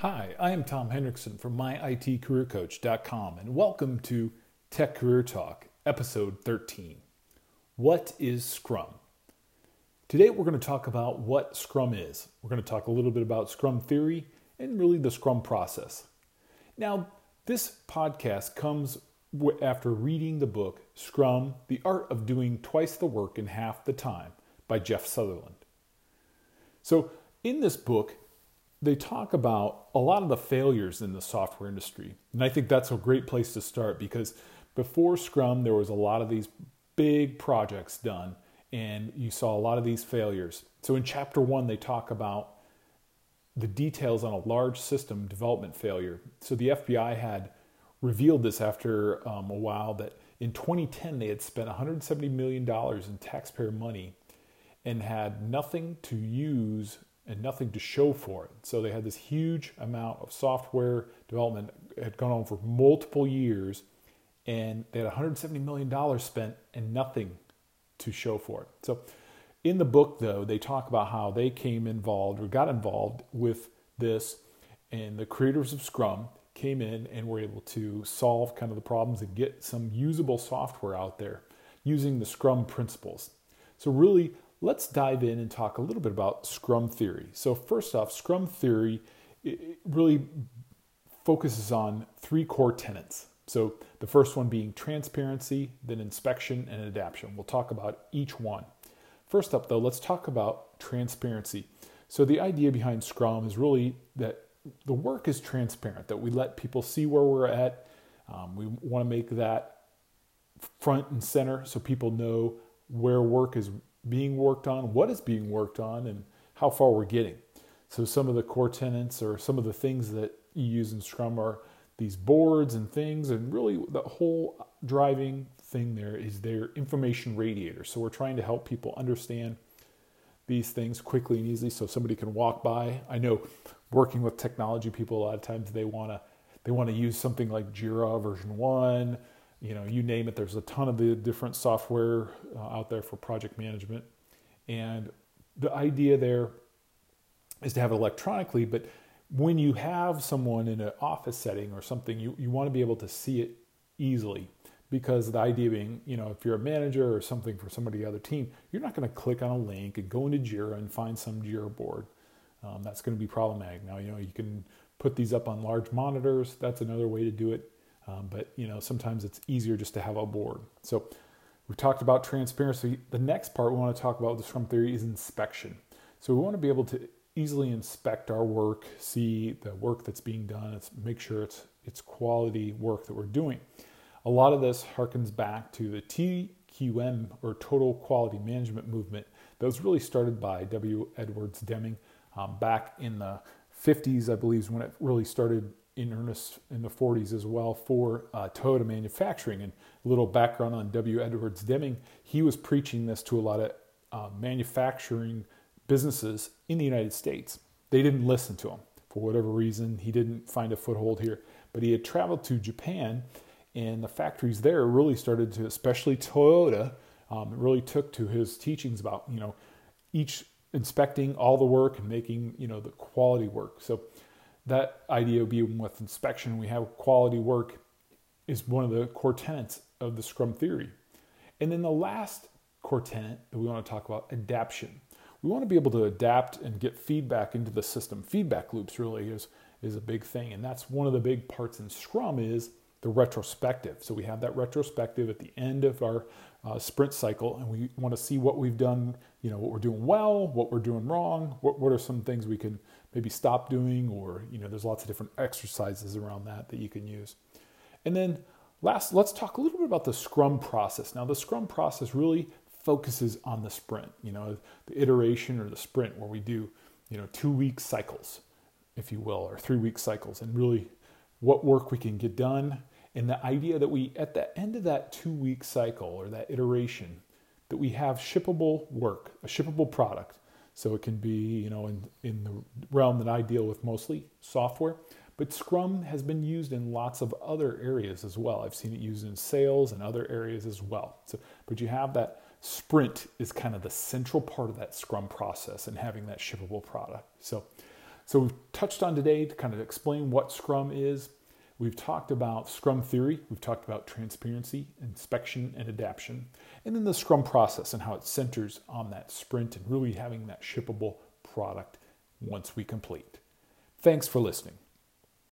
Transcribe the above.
Hi, I am Tom Hendrickson from myitcareercoach.com and welcome to Tech Career Talk, episode 13. What is Scrum? Today we're going to talk about what Scrum is. We're going to talk a little bit about Scrum theory and really the Scrum process. Now, this podcast comes after reading the book Scrum The Art of Doing Twice the Work in Half the Time by Jeff Sutherland. So, in this book, they talk about a lot of the failures in the software industry. And I think that's a great place to start because before Scrum, there was a lot of these big projects done, and you saw a lot of these failures. So in chapter one, they talk about the details on a large system development failure. So the FBI had revealed this after um, a while that in 2010 they had spent 170 million dollars in taxpayer money and had nothing to use and nothing to show for it. So they had this huge amount of software development had gone on for multiple years, and they had 170 million dollars spent and nothing to show for it. So in the book, though, they talk about how they came involved or got involved with this, and the creators of Scrum came in and were able to solve kind of the problems and get some usable software out there using the Scrum principles. So, really, let's dive in and talk a little bit about Scrum theory. So, first off, Scrum theory really focuses on three core tenets. So, the first one being transparency, then inspection, and adaptation. We'll talk about each one. First up, though, let's talk about transparency. So, the idea behind Scrum is really that the work is transparent, that we let people see where we're at. Um, we want to make that front and center so people know where work is being worked on, what is being worked on, and how far we're getting. So, some of the core tenets or some of the things that you use in Scrum are these boards and things, and really the whole driving thing there is their information radiator. So, we're trying to help people understand these things quickly and easily so somebody can walk by. I know working with technology people a lot of times they want to they want to use something like Jira VersionOne you know, you name it. There's a ton of the different software uh, out there for project management, and the idea there is to have it electronically. But when you have someone in an office setting or something, you, you want to be able to see it easily because the idea being, you know, if you're a manager or something for somebody the other team, you're not going to click on a link and go into Jira and find some Jira board. Um, that's going to be problematic. Now, you know, you can put these up on large monitors. That's another way to do it. Um, but you know, sometimes it's easier just to have a board. So we talked about transparency. The next part we want to talk about with Scrum theory is inspection. So we want to be able to easily inspect our work, see the work that's being done, it's make sure it's it's quality work that we're doing. A lot of this harkens back to the TQM or Total Quality Management movement that was really started by W. Edwards Deming um, back in the 50s, I believe, is when it really started in earnest in the 40s as well for uh, Toyota manufacturing. And a little background on W. Edwards Deming, he was preaching this to a lot of uh, manufacturing businesses in the United States. They didn't listen to him for whatever reason. He didn't find a foothold here, but he had traveled to Japan, and the factories there really started to, especially Toyota, um, really took to his teachings about you know each inspecting all the work and making you know the quality work. So that idea of being with inspection, we have quality work is one of the core tenets of the Scrum theory. And then the last core tenet that we want to talk about, adaptation. We want to be able to adapt and get feedback into the system. Feedback loops really is, is a big thing. And that's one of the big parts in Scrum is the retrospective. So we have that retrospective at the end of our uh, sprint cycle, and we want to see what we've done, you know, what we're doing well, what we're doing wrong, what, what are some things we can maybe stop doing, or, you know, there's lots of different exercises around that that you can use. And then last, let's talk a little bit about the Scrum process. Now, the Scrum process really focuses on the sprint, you know, the iteration or the sprint where we do, you know, two week cycles, if you will, or three week cycles, and really what work we can get done and the idea that we, at the end of that two week cycle or that iteration, that we have shippable work, a shippable product. So it can be, you know, in, in the realm that I deal with mostly, software. But Scrum has been used in lots of other areas as well. I've seen it used in sales and other areas as well. So, but you have that sprint is kind of the central part of that Scrum process and having that shippable product. So So we've touched on today to kind of explain what Scrum is. We've talked about Scrum theory, we've talked about transparency, inspection, and adaptation, and then the Scrum process and how it centers on that sprint and really having that shippable product once we complete. Thanks for listening.